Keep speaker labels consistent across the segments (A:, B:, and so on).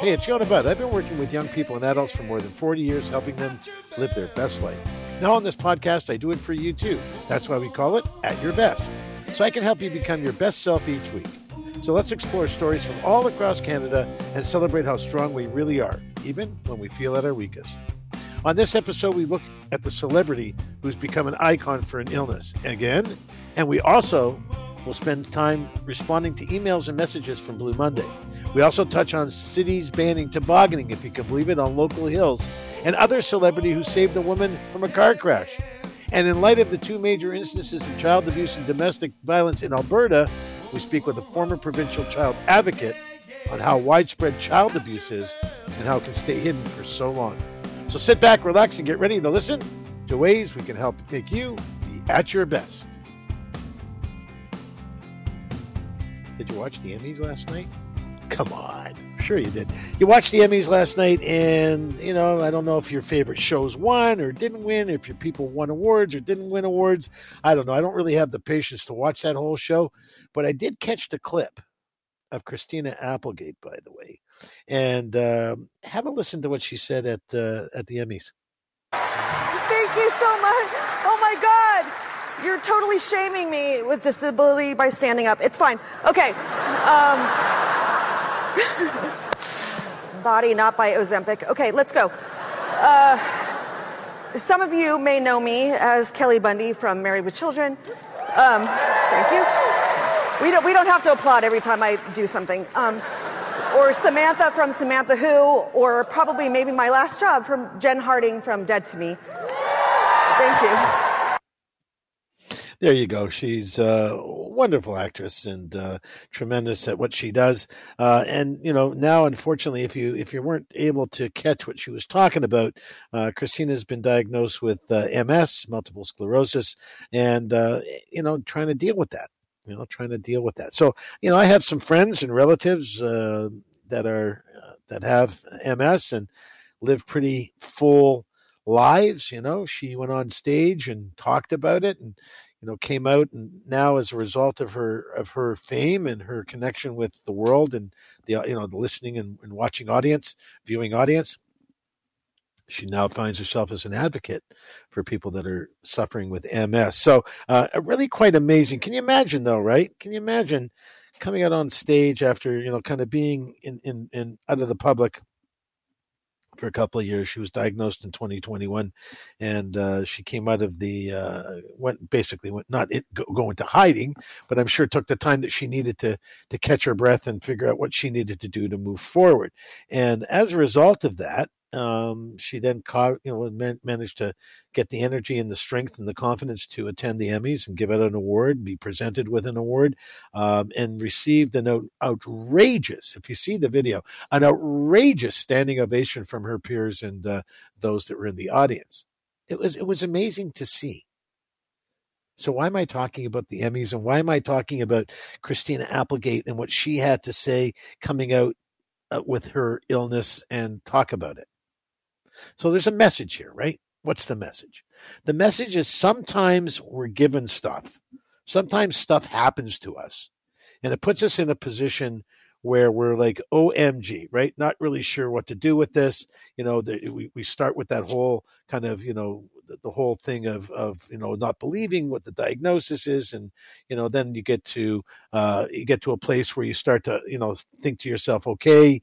A: Hey, it's Yonah Budd. I've been working with young people and adults for more than 40 years, helping them live their best life. Now, on this podcast, I do it for you too. That's why we call it At Your Best. So I can help you become your best self each week. So let's explore stories from all across Canada and celebrate how strong we really are, even when we feel at our weakest. On this episode, we look at the celebrity who's become an icon for an illness again, and we also will spend time responding to emails and messages from Blue Monday. We also touch on cities banning tobogganing, if you can believe it, on local hills, and other celebrity who saved a woman from a car crash. And in light of the two major instances of child abuse and domestic violence in Alberta, we speak with a former provincial child advocate on how widespread child abuse is and how it can stay hidden for so long. So sit back, relax, and get ready to listen to ways we can help make you be at your best. Did you watch the Emmys last night? Come on. Sure you did. You watched the Emmys last night, and, you know, I don't know if your favorite shows won or didn't win, if your people won awards or didn't win awards. I don't know. I don't really have the patience to watch that whole show, but I did catch the clip of Christina Applegate, by the way, and uh, have a listen to what she said at uh, at the Emmys.
B: Thank you so much. Oh my God. You're totally shaming me with disability by standing up. It's fine. Okay. Um, body, not by Ozempic. Okay, let's go. Uh, some of you may know me as Kelly Bundy from Married with Children. Um, thank you. We don't, we don't have to applaud every time I do something. Um, or Samantha from Samantha Who, or probably maybe my last job from Jen Harding from Dead to Me. Thank you
A: there you go. She's a wonderful actress and uh, tremendous at what she does. Uh, and you know, now unfortunately, if you if you weren't able to catch what she was talking about, uh, Christina's been diagnosed with uh, MS, multiple sclerosis, and uh, you know, trying to deal with that. You know, trying to deal with that. So, you know, I have some friends and relatives uh, that are that have MS and live pretty full lives you know she went on stage and talked about it and you know came out and now as a result of her of her fame and her connection with the world and the you know the listening and, and watching audience viewing audience she now finds herself as an advocate for people that are suffering with ms so uh, really quite amazing can you imagine though right? Can you imagine coming out on stage after you know kind of being in in, in out of the public for a couple of years. She was diagnosed in 2021, and uh, she came out of the uh, went basically went not it, go, go into hiding, but I'm sure took the time that she needed to to catch her breath and figure out what she needed to do to move forward. And as a result of that, um, she then you know, man- managed to get the energy and the strength and the confidence to attend the Emmys and give out an award, be presented with an award, um, and received an out- outrageous, if you see the video, an outrageous standing ovation from her peers and uh, those that were in the audience. It was it was amazing to see. So why am I talking about the Emmys and why am I talking about Christina Applegate and what she had to say coming out uh, with her illness and talk about it? So there's a message here, right? What's the message? The message is sometimes we're given stuff. Sometimes stuff happens to us and it puts us in a position where we're like omg right not really sure what to do with this you know the, we, we start with that whole kind of you know the, whole thing of of you know not believing what the diagnosis is and you know then you get to uh, you get to a place where you start to you know think to yourself okay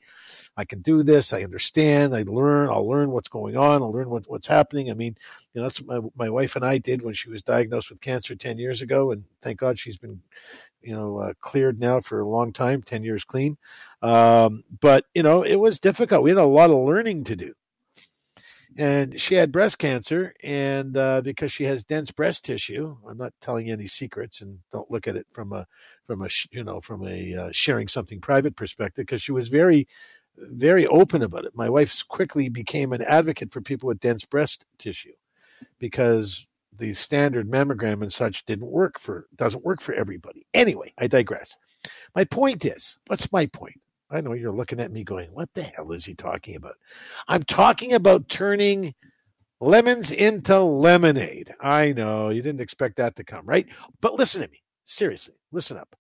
A: i can do this i understand i learn i'll learn what's going on i'll learn what, what's happening. I mean you know that's what my, my wife and i did when she was diagnosed with cancer 10 years ago and thank god she's been you know uh, cleared now for a long time 10 years clean. Um, but you know it was difficult. We had a lot of learning to do and she had breast cancer and uh, because she has dense breast tissue i'm not telling you any secrets and don't look at it from a from a you know from a uh, sharing something private perspective because she was very very open about it. My wife quickly became an advocate for people with dense breast tissue because the standard mammogram and such didn't work for doesn't work for everybody. Anyway i digress. My point is what's my point I know you're looking at me going, what the hell is he talking about? I'm talking about turning lemons into lemonade. I know you didn't expect that to come, right? But listen to me. Seriously, listen up.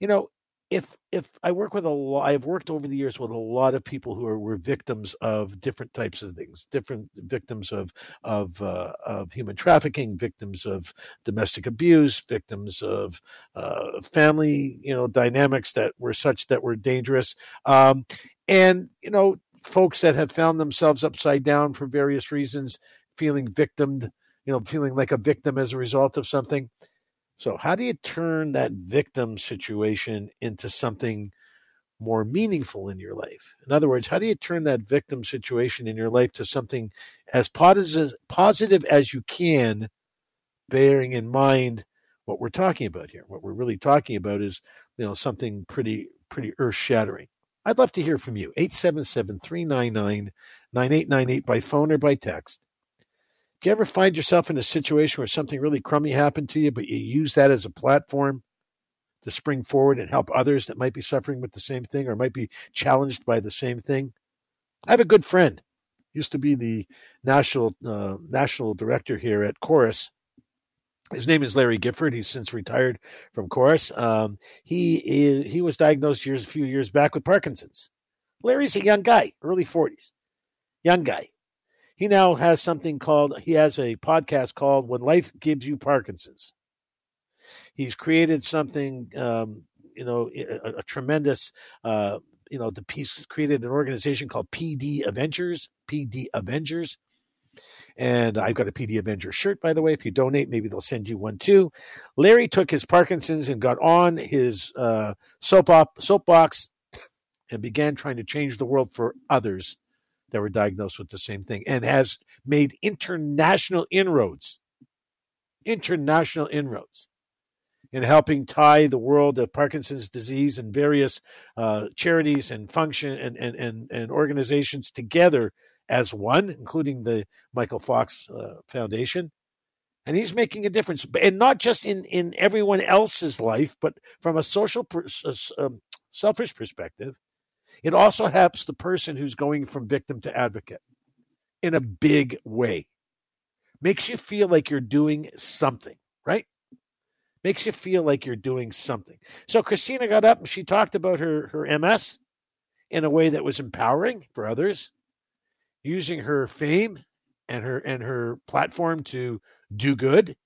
A: You know, if if I work with a lot, I've worked over the years with a lot of people who are, were victims of different types of things, different victims of of uh, of human trafficking, victims of domestic abuse, victims of uh, family, you know, dynamics that were such that were dangerous, um, and you know, folks that have found themselves upside down for various reasons, feeling victimed, you know, feeling like a victim as a result of something so, how do you turn that victim situation into something more meaningful in your life? In other words, how do you turn that victim situation in your life to something as positive as you can, bearing in mind what we're talking about here? What we're really talking about is, you know, something pretty pretty earth shattering. I'd love to hear from you. 877 399 9898 by phone or by text. Do you ever find yourself in a situation where something really crummy happened to you, but you use that as a platform to spring forward and help others that might be suffering with the same thing or might be challenged by the same thing? I have a good friend, used to be the national uh, national director here at Corus. His name is Larry Gifford. He's since retired from Corus. Um, he is, he was diagnosed years a few years back with Parkinson's. Larry's a young guy, early forties, young guy he now has something called he has a podcast called when life gives you parkinson's he's created something um, you know a, a tremendous uh, you know the piece created an organization called pd avengers pd avengers and I've got a PD Avenger shirt, by the way. If you donate, maybe they'll send you one too. Larry took his Parkinson's and got on his uh, soap op, soapbox and began trying to change the world for others that were diagnosed with the same thing and has made international inroads, international inroads in helping tie the world of Parkinson's disease and various uh, charities and function and, and, and, and, organizations together as one, including the Michael Fox uh, Foundation. And he's making a difference, and not just in, in everyone else's life, but from a social, uh, um, selfish perspective it also helps the person who's going from victim to advocate in a big way. Makes you feel like you're doing something, right? Makes you feel like you're doing something. So Christina got up and she talked about her, her MS in a way that was empowering for others, using her fame and her and her platform to do good.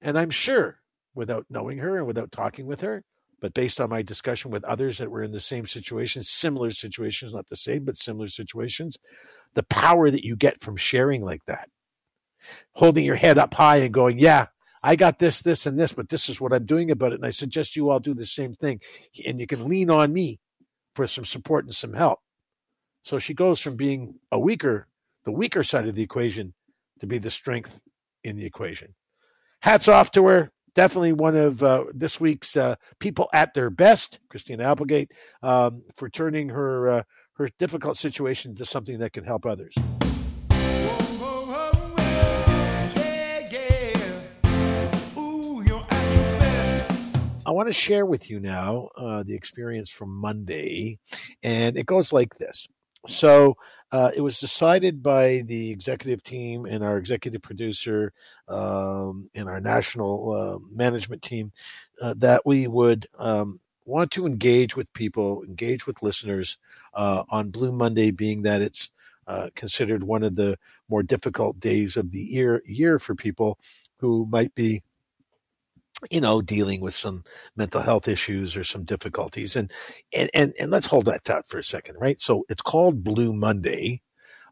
A: And I'm sure, without knowing her and without talking with her, but based on my discussion with others that were in the same situation, similar situations, not the same, but similar situations, the power that you get from sharing like that, holding your head up high and going, yeah, I got this, this, and this, but this is what I'm doing about it. And I suggest you all do the same thing. And you can lean on me for some support and some help. So she goes from being a weaker, the weaker side of the equation, to be the strength in the equation. Hats off to her definitely one of uh, this week's uh, people at their best, Christina Applegate, um, for turning her uh, her difficult situation into something that can help others. I want to share with you now uh, the experience from Monday, and it goes like this. So uh, it was decided by the executive team and our executive producer um, and our national uh, management team uh, that we would um, want to engage with people, engage with listeners uh, on Blue Monday, being that it's uh, considered one of the more difficult days of the year year for people who might be you know, dealing with some mental health issues or some difficulties. And and and, and let's hold that thought for a second, right? So it's called Blue Monday.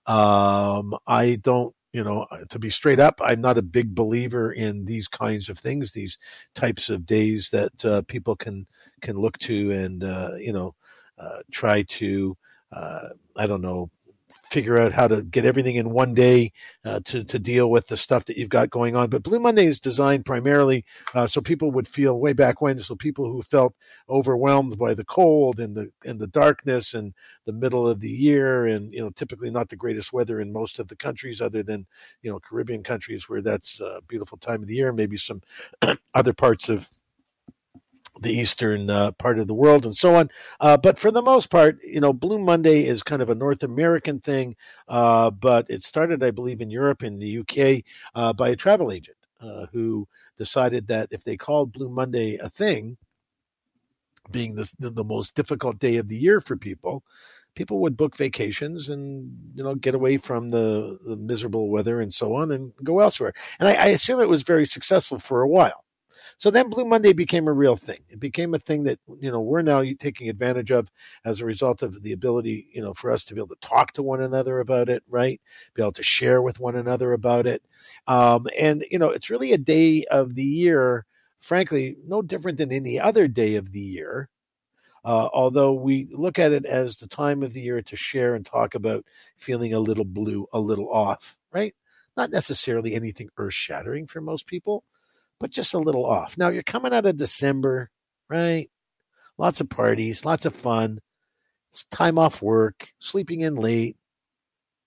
A: Um, I don't, you know, to be straight up, I'm not a big believer in these kinds of things, these types of days that uh, people can can look to and uh, you know uh, try to uh, I don't know figure out how to get everything in one day uh, to to deal with the stuff that you've got going on. But Blue Monday is designed primarily uh, so people would feel way back when, so people who felt overwhelmed by the cold and the and the darkness and the middle of the year, and you know typically not the greatest weather in most of the countries, other than you know Caribbean countries where that's a beautiful time of the year. Maybe some other parts of the eastern uh, part of the world and so on. Uh, but for the most part, you know, Blue Monday is kind of a North American thing, uh, but it started, I believe, in Europe and the UK uh, by a travel agent uh, who decided that if they called Blue Monday a thing, being the most difficult day of the year for people, people would book vacations and you know get away from the, the miserable weather and so on and go elsewhere. And I, I assume it was very successful for a while. So then Blue Monday became a real thing. It became a thing that you know we're now taking advantage of as a result of the ability you know for us to be able to talk to one another about it, right? Be able to share with one another about it, um, and you know it's really a day of the year, frankly, no different than any other day of the year. Uh, although we look at it as the time of the year to share and talk about feeling a little blue, a little off, right? Not necessarily anything earth shattering for most people, but just a little off. Now you're coming out of December, right? Lots of parties, lots of fun, time off work, sleeping in late,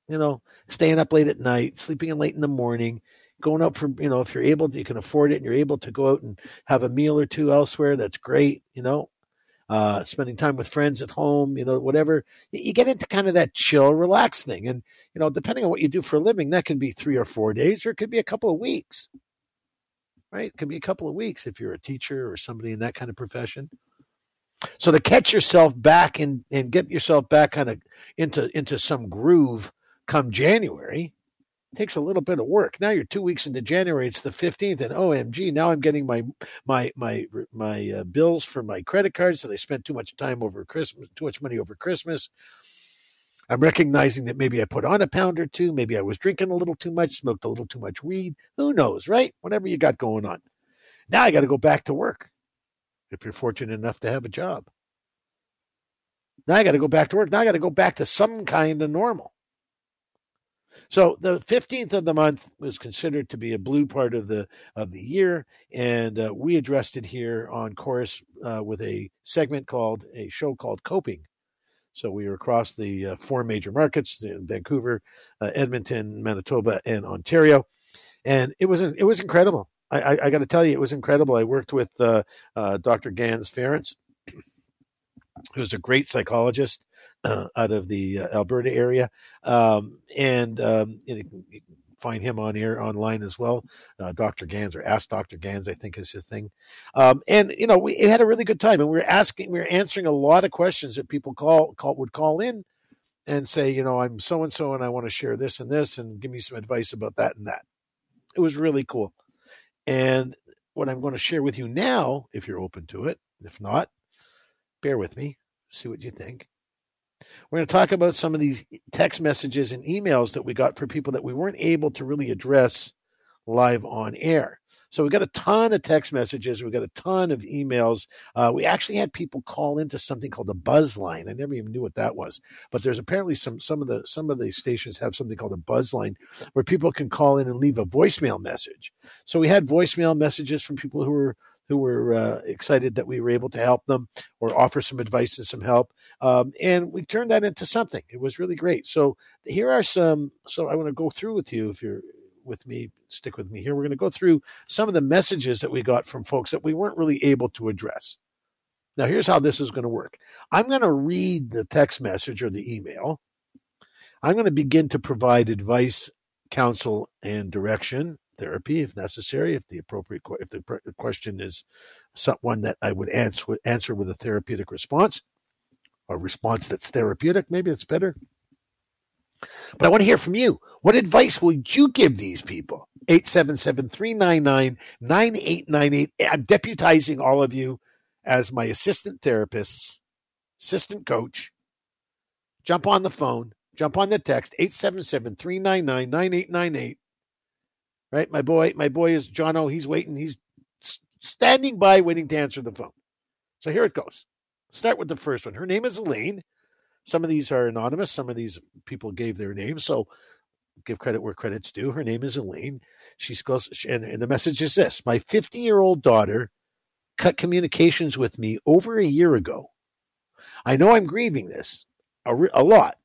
A: you know, staying up late at night, sleeping in late in the morning, going out for, you know, if you're able to, you can afford it and you're able to go out and have a meal or two elsewhere, that's great, you know, uh, spending time with friends at home, you know, whatever. You get into kind of that chill, relax thing. And, you know, depending on what you do for a living, that can be three or four days or it could be a couple of weeks right? It can be a couple of weeks if you're a teacher or somebody in that kind of profession. So to catch yourself back and, and get yourself back kind of into into some groove come January takes a little bit of work. Now you're two weeks into January. It's the 15th, and OMG, now I'm getting my my my my uh, bills for my credit cards that I spent too much time over Christmas, too much money over Christmas. I'm recognizing that maybe I put on a pound or two. Maybe I was drinking a little too much, smoked a little too much weed. Who knows, right? Whatever you got going on. Now I got to go back to work if you're fortunate enough to have a job. Now I got to go back to work. Now I got to go back to some kind of normal. So the 15th of the month was considered to be a blue part of the of the year, and uh, we addressed it here on Corus uh, with a segment called a show called Coping, so we were across the uh, four major markets: Vancouver, uh, Edmonton, Manitoba, and Ontario, and it was it was incredible. I, I, I got to tell you, it was incredible. I worked with uh, uh Dr. Gans Ference, who's a great psychologist uh, out of the uh, Alberta area, um, and um, find him on air online as well. Uh, Dr. Gans or Ask Dr. Gans, I think is his thing. Um, and you know, we had a really good time, and we were asking, we were answering a lot of questions that people call, call would call in and say, you know, I'm so and so, and I want to share this and this, and give me some advice about that and that. It was really cool. And what I'm going to share with you now, if you're open to it, if not, bear with me, see what you think. We're going to talk about some of these text messages and emails that we got for people that we weren't able to really address live on air. So we got a ton of text messages. We got a ton of emails. Uh, we actually had people call into something called the buzz line. I never even knew what that was, but there's apparently some some of the some of the stations have something called a buzz line where people can call in and leave a voicemail message. So we had voicemail messages from people who were who were uh, excited that we were able to help them or offer some advice and some help. Um, and we turned that into something. It was really great. So here are some. So I want to go through with you if you're with me, stick with me here. We're going to go through some of the messages that we got from folks that we weren't really able to address. Now, here's how this is going to work I'm going to read the text message or the email. I'm going to begin to provide advice, counsel, and direction therapy if necessary, if the appropriate if the question is one that I would answer answer with a therapeutic response, a response that's therapeutic. Maybe it's better. But I want to hear from you. What advice would you give these people? 877 399 9898. I'm deputizing all of you as my assistant therapists, assistant coach. Jump on the phone, jump on the text 877 399 9898 right? My boy, my boy is Jono. He's waiting. He's standing by, waiting to answer the phone. So here it goes. Start with the first one. Her name is Elaine. Some of these are anonymous. Some of these people gave their names. So give credit where credit's due. Her name is Elaine. She goes, and, and the message is this: My 50 year old daughter cut communications with me over a year ago. I know I'm grieving this a, a lot.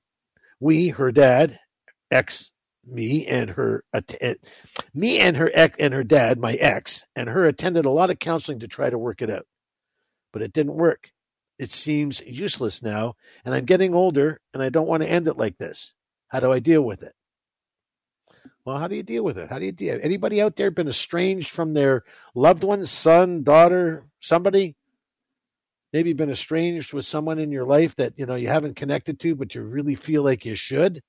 A: We, her dad, ex me and her eh, me and her ex and her dad my ex and her attended a lot of counseling to try to work it out. But it didn't work. It seems useless now and i'm getting older and i don't want to end it like this. How do i deal with it? Well how do you deal with it? How do you deal anybody out there been estranged from their loved ones son daughter somebody? Maybe been estranged with someone in your life that you know you haven't connected to, but you really feel like you should?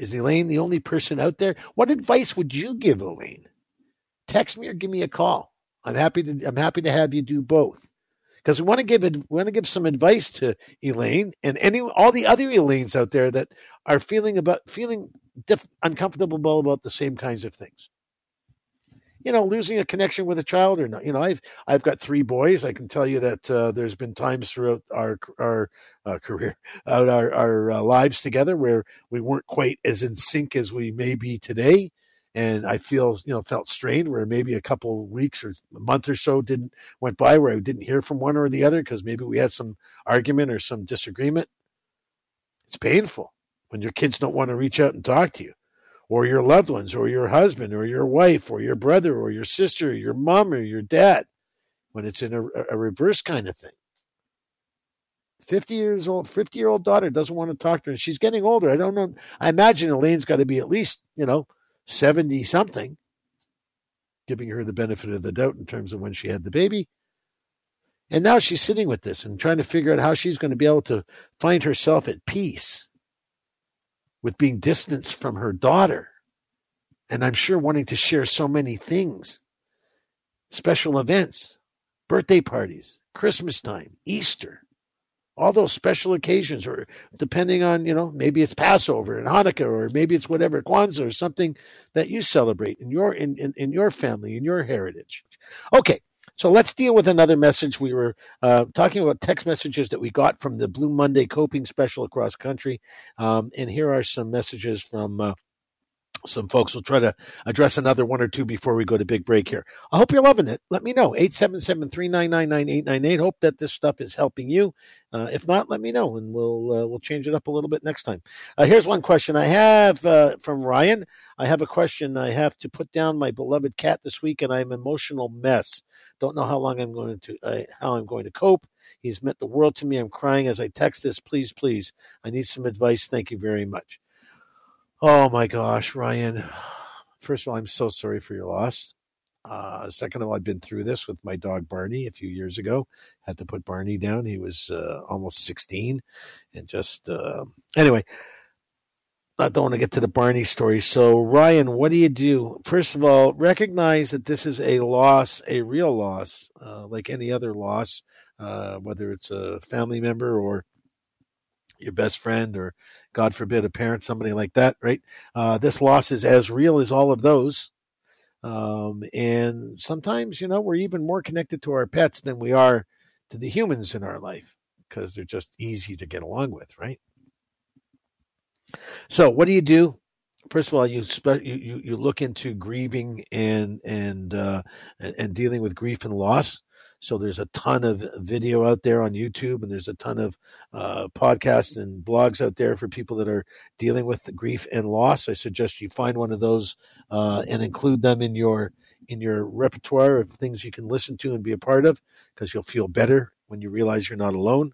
A: Is Elaine the only person out there? What advice would you give Elaine? Text me or give me a call. I'm happy to I'm happy to have you do both because we want to give we want to give some advice to Elaine and any all the other Elaines out there that are feeling about feeling diff, uncomfortable about the same kinds of things. You know, losing a connection with a child or not. You know, I've I've got three boys. I can tell you that uh, there's been times throughout our our uh, career, out our our uh, lives together, where we weren't quite as in sync as we may be today and I feel you know felt strained where maybe a couple weeks or a month or so didn't went by where I didn't hear from one or the other because maybe we had some argument or some disagreement. It's painful when your kids don't want to reach out and talk to you, or your loved ones, or your husband, or your wife, or your brother, or your sister, or your mom, or your dad, when it's in a, a reverse kind of thing. 50 years old, 50 year old daughter doesn't want to talk to her. She's getting older. I don't know. I imagine Elaine's got to be at least, you know, 70 something, giving her the benefit of the doubt in terms of when she had the baby. And now she's sitting with this and trying to figure out how she's going to be able to find herself at peace with being distanced from her daughter. And I'm sure wanting to share so many things special events, birthday parties, Christmas time, Easter all those special occasions, or depending on, you know, maybe it's Passover and Hanukkah, or maybe it's whatever, Kwanzaa, or something that you celebrate in your in, in, in your family, in your heritage. Okay, so let's deal with another message. We were uh, talking about text messages that we got from the Blue Monday coping special across country, um, and here are some messages from. Uh, some folks will try to address another one or two before we go to big break here. I hope you're loving it. Let me know. 877-399-9898. Hope that this stuff is helping you. Uh, if not, let me know and we'll uh, we'll change it up a little bit next time. Uh, here's one question I have uh, from Ryan. I have a question. I have to put down my beloved cat this week and I'm an emotional mess. Don't know how long I'm going to uh, how I'm going to cope. He's meant the world to me. I'm crying as I text this. Please, please. I need some advice. Thank you very much. Oh my gosh, Ryan. First of all, I'm so sorry for your loss. Uh, second of all, I've been through this with my dog Barney a few years ago. Had to put Barney down. He was uh, almost 16, and just uh, anyway. I don't want to get to the Barney story. So, Ryan, what do you do? First of all, recognize that this is a loss, a real loss, uh, like any other loss, uh, whether it's a family member or your best friend or God forbid a parent, somebody like that, right? Uh, this loss is as real as all of those. Um, and sometimes, you know, we're even more connected to our pets than we are to the humans in our life because they're just easy to get along with, right? So, what do you do? First of all, you spe- you you look into grieving and and uh, and dealing with grief and loss. So there's a ton of video out there on YouTube, and there's a ton of uh, podcasts and blogs out there for people that are dealing with grief and loss. I suggest you find one of those uh, and include them in your in your repertoire of things you can listen to and be a part of, because you'll feel better when you realize you're not alone.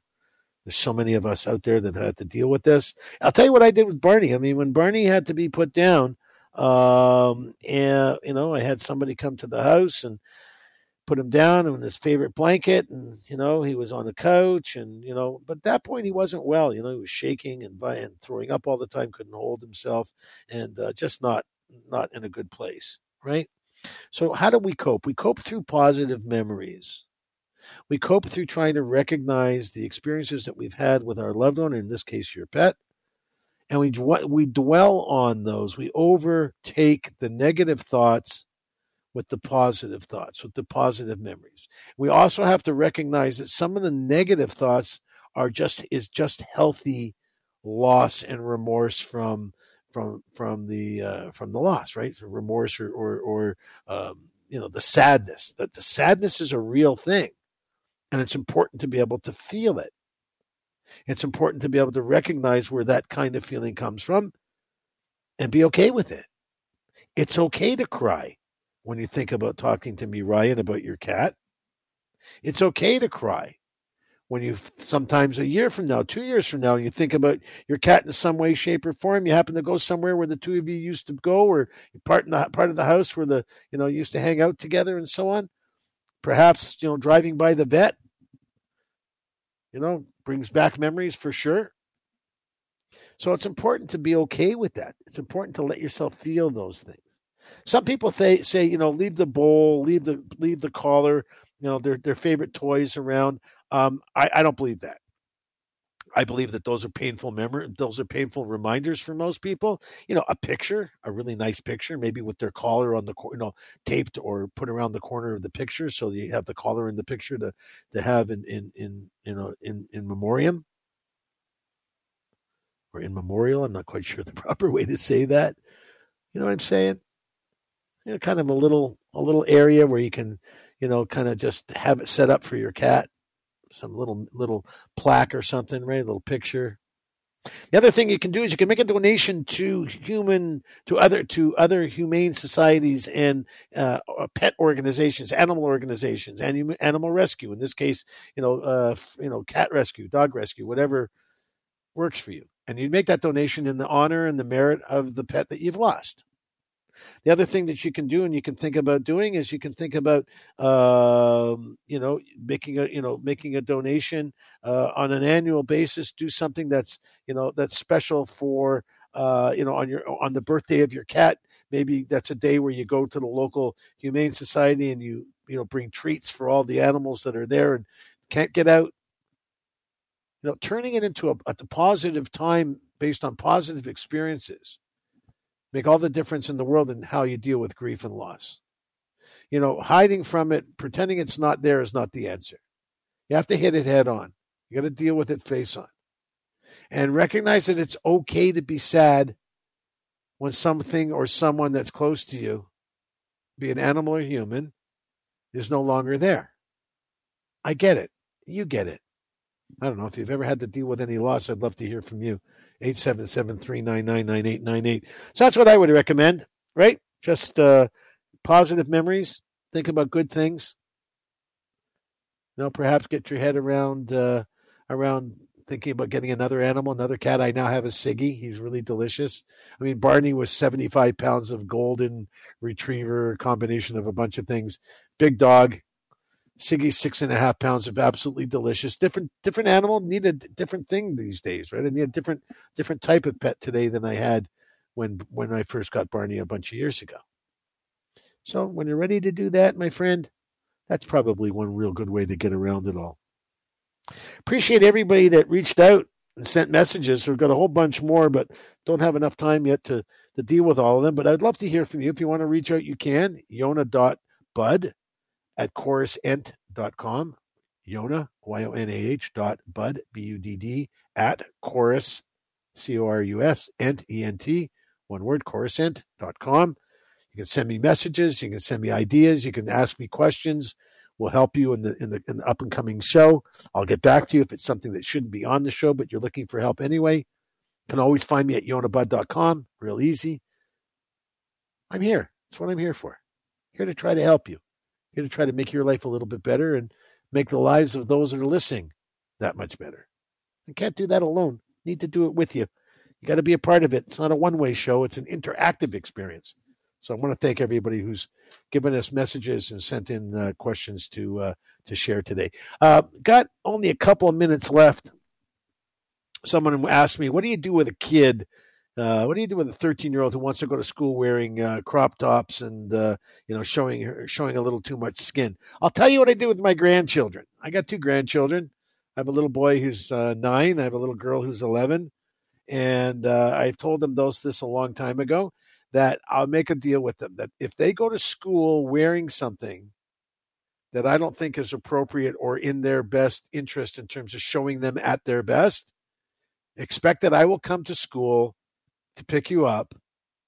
A: There's so many of us out there that had to deal with this. I'll tell you what I did with Barney. I mean, when Barney had to be put down, um, and you know, I had somebody come to the house and put him down on his favorite blanket and you know he was on the couch and you know but at that point he wasn't well you know he was shaking and, and throwing up all the time couldn't hold himself and uh, just not not in a good place right? So how do we cope? We cope through positive memories. We cope through trying to recognize the experiences that we've had with our loved one in this case your pet and we we dwell on those. We overtake the negative thoughts with the positive thoughts, with the positive memories. We also have to recognize that some of the negative thoughts are just is just healthy loss and remorse from from from the uh, from the loss, right? So remorse or or, or um, you know the sadness. That the sadness is a real thing, and it's important to be able to feel it. It's important to be able to recognize where that kind of feeling comes from, and be okay with it. It's okay to cry when you think about talking to me, Ryan, about your cat. It's okay to cry when you sometimes a year from now, two years from now, you think about your cat in some way, shape, or form. You happen to go somewhere where the two of you used to go, or part in the part of the house where the you know used to hang out together, and so on. Perhaps, you know, driving by the vet, you know, brings back memories for sure. So it's important to be okay with that. It's important to let yourself feel those things. Some people say, say you know, leave the bowl, leave the leave the collar, you know, their their favorite toys around. Um, I, I don't believe that. I believe that those are painful memory. Those are painful reminders for most people. You know, a picture, a really nice picture, maybe with their collar on the you know taped or put around the corner of the picture, so you have the collar in the picture to to have in in in you know in in memoriam or in memorial. I'm not quite sure the proper way to say that. You know what I'm saying? You know, kind of a little a little area where you can, you know, kind of just have it set up for your cat some little little plaque or something, right? A little picture. The other thing you can do is you can make a donation to human to other to other humane societies and uh, pet organizations, animal organizations, and animal rescue. In this case, you know, uh, you know, cat rescue, dog rescue, whatever works for you. And you make that donation in the honor and the merit of the pet that you've lost. The other thing that you can do and you can think about doing is you can think about, um, you know, making a, you know, making a donation uh, on an annual basis. Do something that's, you know, that's special for, uh, you know, on your on the birthday of your cat. Maybe that's a day where you go to the local humane society and you, you know, bring treats for all the animals that are there and can't get out. You know, turning it into a, a positive time based on positive experiences make all the difference in the world in how you deal with grief and loss. You know, hiding from it, pretending it's not there is not the answer. You have to hit it head on. You got to deal with it face on. And recognize that it's okay to be sad when something or someone that's close to you, be an animal or human, is no longer there. I get it. You get it. I don't know if you've ever had to deal with any loss. I'd love to hear from you. 877-399-9898. So that's what I would recommend, right? Just uh, positive memories. Think about good things. You know, perhaps get your head around uh, around thinking about getting another animal, another cat. I now have a Siggy. He's really delicious. I mean, Barney was 75 pounds of golden retriever, combination of a bunch of things. Big dog, Siggy six and a half pounds of absolutely delicious. Different different animal need a different thing these days, right? I need a different different type of pet today than I had when when I first got Barney a bunch of years ago. So when you're ready to do that, my friend, that's probably one real good way to get around it all. Appreciate everybody that reached out and sent messages. We've got a whole bunch more, but don't have enough time yet to, to deal with all of them. But I'd love to hear from you. If you want to reach out, you can. Yonah.budd at corusent.com. Yonah, Y-O-N-A-H dot budd, B-U-D-D, at corus, C-O-R-U-S, ent, E-N-T, one word, corusent.com. You can send me messages. You can send me ideas. You can ask me questions. We'll help you in the in the, in the up and coming show. I'll get back to you if it's something that shouldn't be on the show, but you're looking for help anyway. You can always find me at yonahbudd.com. Real easy. I'm here. That's what I'm here for. Here to try to help you here to try to make your life a little bit better and make the lives of those that are listening that much better. I can't do that alone. Need to do it with you. You got to be a part of it. It's not a one way show, it's an interactive experience. So I want to thank everybody who's given us messages and sent in uh, questions to uh, to share today. Uh, got only a couple of minutes left. Someone asked me, "What do you do with a kid uh, what do you do with a 13 year old who wants to go to school wearing uh, crop tops and uh, you know showing showing a little too much skin? I'll tell you what I do with my grandchildren. I got two grandchildren. I have a little boy who's uh, nine. I have a little girl who's 11, and uh, I told them those this a long time ago that I'll make a deal with them that if they go to school wearing something that I don't think is appropriate or in their best interest in terms of showing them at their best, expect that I will come to school to pick you up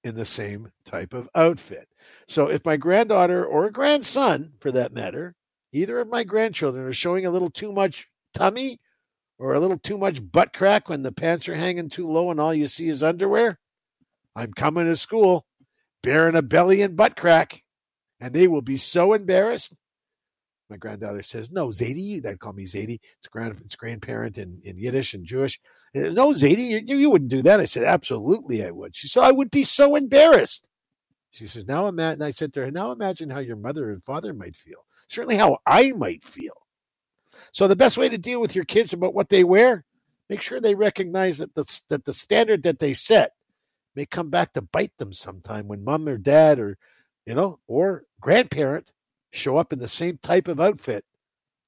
A: in the same type of outfit. So if my granddaughter or grandson, for that matter, either of my grandchildren are showing a little too much tummy or a little too much butt crack when the pants are hanging too low and all you see is underwear, I'm coming to school bearing a belly and butt crack, and they will be so embarrassed my granddaughter says, "No, Zadie." They call me Zadie. It's grand, it's grandparent in, in Yiddish and Jewish. Uh, no, Zadie, you, you wouldn't do that. I said, "Absolutely, I would." She said, "I would be so embarrassed." She says, "Now imagine." I said to her, "Now imagine how your mother and father might feel." certainly how I might feel. So the best way to deal with your kids about what they wear, make sure they recognize that the that the standard that they set may come back to bite them sometime when mom or dad or you know or grandparent show up in the same type of outfit.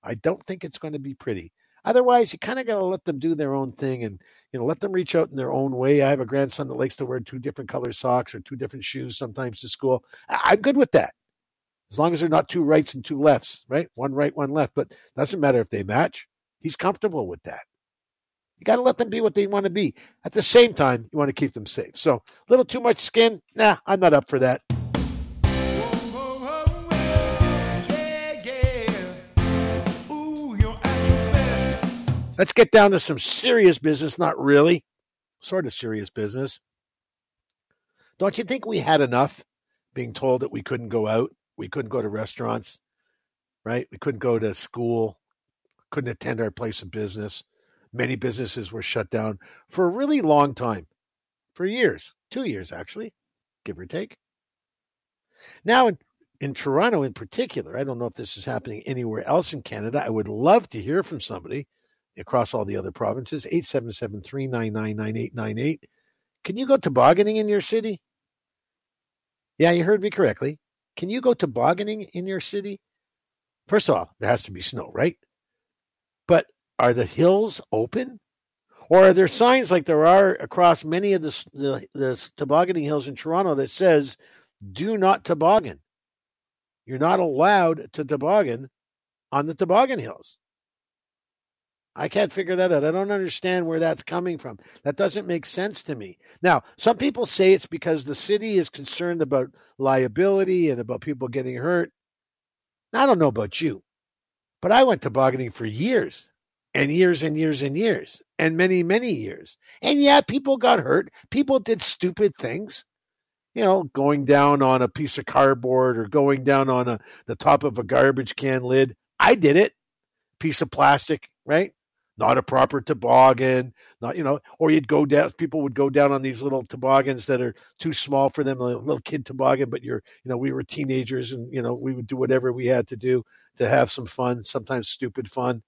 A: I don't think it's going to be pretty. Otherwise, you kind of got to let them do their own thing and you know let them reach out in their own way. I have a grandson that likes to wear two different color socks or two different shoes sometimes to school. I'm good with that as long as they're not two rights and two lefts, right? One right, one left. But doesn't matter if they match. He's comfortable with that. You got to let them be what they want to be. At the same time, you want to keep them safe. So, a little too much skin? Nah, I'm not up for that. Let's get down to some serious business. Not really, sort of serious business. Don't you think we had enough being told that we couldn't go out? We couldn't go to restaurants, right? We couldn't go to school, couldn't attend our place of business. Many businesses were shut down for a really long time, for years, two years actually, give or take. Now, in, in Toronto in particular, I don't know if this is happening anywhere else in Canada. I would love to hear from somebody across all the other provinces. 877 399 9898. Can you go tobogganing in your city? Yeah, you heard me correctly. Can you go tobogganing in your city? First of all, there has to be snow, right? But are the hills open? Or are there signs like there are across many of the, the, the tobogganing hills in Toronto that says, do not toboggan? You're not allowed to toboggan on the toboggan hills. I can't figure that out. I don't understand where that's coming from. That doesn't make sense to me. Now, some people say it's because the city is concerned about liability and about people getting hurt. I don't know about you, but I went tobogganing for years and years and years and years and many, many years. And yeah, people got hurt. People did stupid things. You know, going down on a piece of cardboard or going down on a, the top of a garbage can lid. I did it. Piece of plastic, right? Not a proper toboggan, not you know, or you'd go down. People would go down on these little toboggans that are too small for them, a little kid toboggan. But you're, you know, we were teenagers, and you know, we would do whatever we had to do to have some fun, sometimes stupid fun.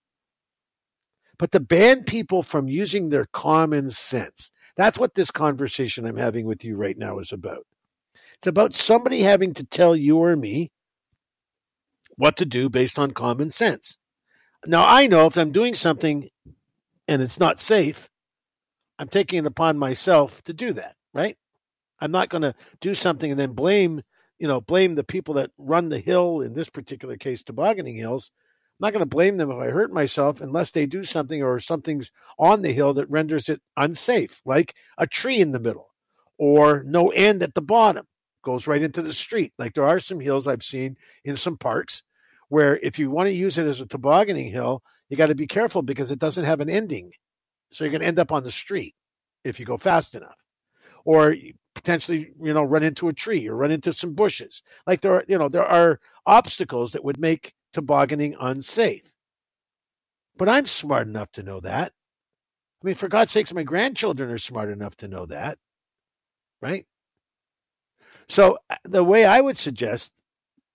A: But to ban people from using their common sense, that's what this conversation I'm having with you right now is about. It's about somebody having to tell you or me what to do based on common sense. Now, I know if I'm doing something and it's not safe, I'm taking it upon myself to do that, right? I'm not going to do something and then blame, you know, blame the people that run the hill, in this particular case, tobogganing hills. I'm not going to blame them if I hurt myself unless they do something or something's on the hill that renders it unsafe, like a tree in the middle or no end at the bottom, goes right into the street. Like there are some hills I've seen in some parks where if you want to use it as a tobogganing hill, you got to be careful because it doesn't have an ending. So you're going to end up on the street if you go fast enough. Or potentially, you know, run into a tree or run into some bushes. Like there are, you know, there are obstacles that would make tobogganing unsafe. But I'm smart enough to know that. I mean, for God's sakes, my grandchildren are smart enough to know that. Right? So uh, the way I would suggest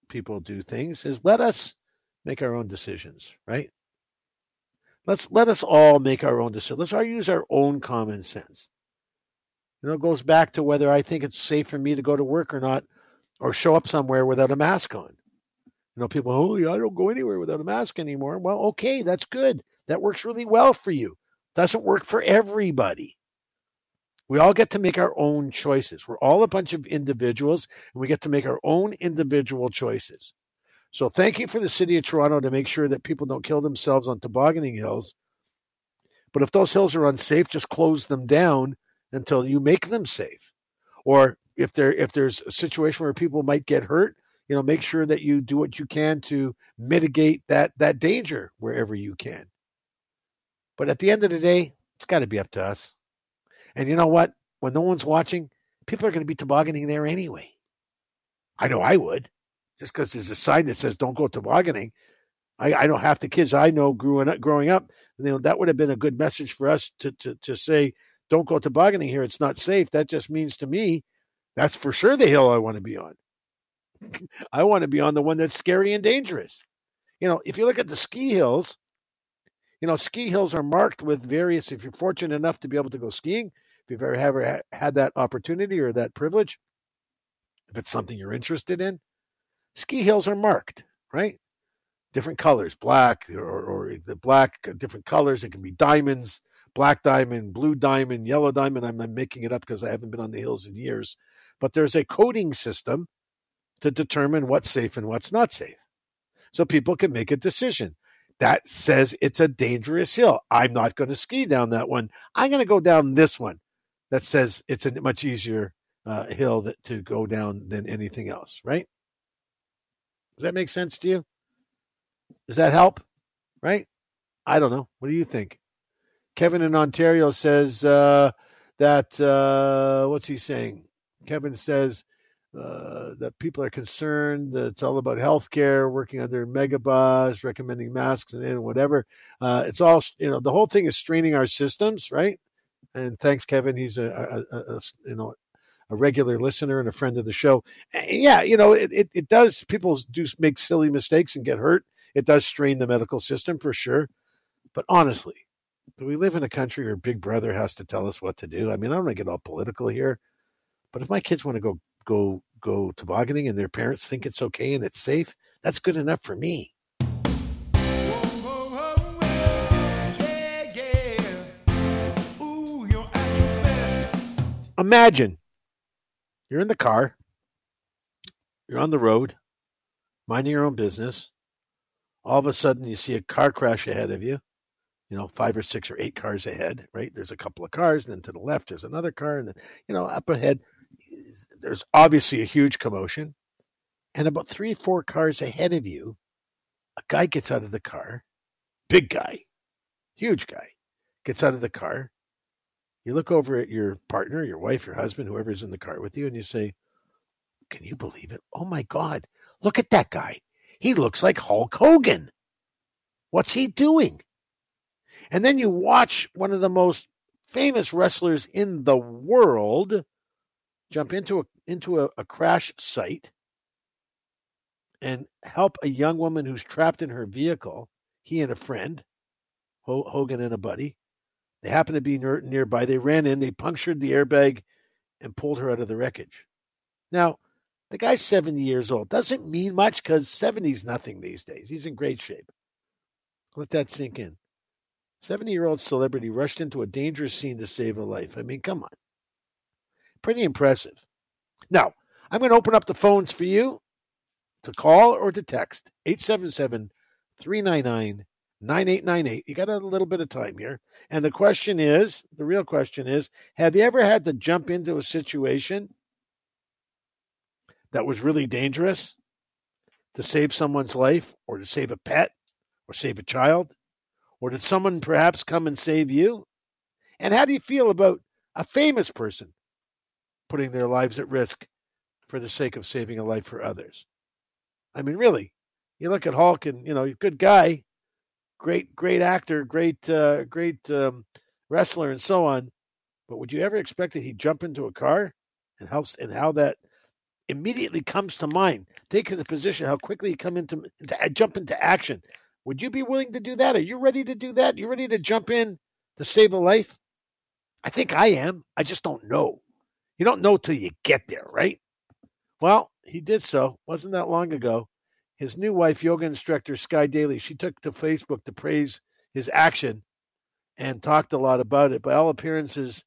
A: people do things is let us make our own decisions, right? Let's let us all make our own decisions. Let's all use our own common sense. You know, it goes back to whether I think it's safe for me to go to work or not, or show up somewhere without a mask on. You know, people, oh, yeah, I don't go anywhere without a mask anymore. Well, okay, that's good. That works really well for you. Doesn't work for everybody. We all get to make our own choices. We're all a bunch of individuals, and we get to make our own individual choices. So thank you for the city of Toronto to make sure that people don't kill themselves on tobogganing hills. But if those hills are unsafe, just close them down until you make them safe. Or if there if there's a situation where people might get hurt, you know, make sure that you do what you can to mitigate that that danger wherever you can. But at the end of the day, it's got to be up to us. And you know what? When no one's watching, people are going to be tobogganing there anyway. I know I would, just because there's a sign that says "Don't go tobogganing." I, I know half the kids I know growing up, growing up, you know, that would have been a good message for us to, to to say, "Don't go tobogganing here; it's not safe." That just means to me, that's for sure the hill I want to be on. I want to be on the one that's scary and dangerous. You know, if you look at the ski hills, you know, ski hills are marked with various. If you're fortunate enough to be able to go skiing, if you've ever, ever had that opportunity or that privilege, if it's something you're interested in, ski hills are marked, right? Different colors, black or, or the black, uh, different colors. It can be diamonds, black diamond, blue diamond, yellow diamond. I'm, I'm making it up because I haven't been on the hills in years. But there's a coding system to determine what's safe and what's not safe. So people can make a decision. That says it's a dangerous hill. I'm not going to ski down that one. I'm going to go down this one that says it's a much easier uh, hill that, to go down than anything else, right? Does that make sense to you? Does that help? Right? I don't know. What do you think? Kevin in Ontario says uh, that, uh, what's he saying? Kevin says uh, that people are concerned that it's all about healthcare, working under megabus, recommending masks and whatever. Uh, it's all, you know, the whole thing is straining our systems, right? And thanks, Kevin. He's a, a, a, a you know, a regular listener and a friend of the show. Yeah, you know, it, it, it does, people do make silly mistakes and get hurt. It does strain the medical system for sure. But honestly, do we live in a country where Big Brother has to tell us what to do? I mean, I don't want to get all political here, but if my kids want to go go go tobogganing and their parents think it's okay and it's safe, that's good enough for me. Imagine you're in the car, you're on the road, minding your own business. All of a sudden, you see a car crash ahead of you. You know, five or six or eight cars ahead, right? There's a couple of cars, and then to the left, there's another car, and then, you know, up ahead, there's obviously a huge commotion. And about three, four cars ahead of you, a guy gets out of the car, big guy, huge guy, gets out of the car. You look over at your partner, your wife, your husband, whoever's in the car with you, and you say, Can you believe it? Oh my God, look at that guy. He looks like Hulk Hogan. What's he doing? And then you watch one of the most famous wrestlers in the world jump into a into a, a crash site and help a young woman who's trapped in her vehicle. He and a friend, Hogan and a buddy, they happened to be near, nearby. They ran in, they punctured the airbag, and pulled her out of the wreckage. Now, the guy's 70 years old. Doesn't mean much because 70 is nothing these days. He's in great shape. Let that sink in. 70 year old celebrity rushed into a dangerous scene to save a life. I mean, come on. Pretty impressive. Now, I'm going to open up the phones for you to call or to text 877 399 9898. You got a little bit of time here. And the question is the real question is have you ever had to jump into a situation that was really dangerous to save someone's life or to save a pet or save a child? Or did someone perhaps come and save you? And how do you feel about a famous person putting their lives at risk for the sake of saving a life for others. I mean, really, you look at Hulk and, you know, good guy, great, great actor, great, uh, great um, wrestler, and so on. But would you ever expect that he'd jump into a car and how, and how that immediately comes to mind? Take the position, how quickly he come into, into jump into action. Would you be willing to do that? Are you ready to do that? You ready to jump in to save a life? I think I am. I just don't know. You don't know till you get there, right? Well, he did so. Wasn't that long ago. His new wife, yoga instructor Sky Daily, she took to Facebook to praise his action and talked a lot about it. By all appearances,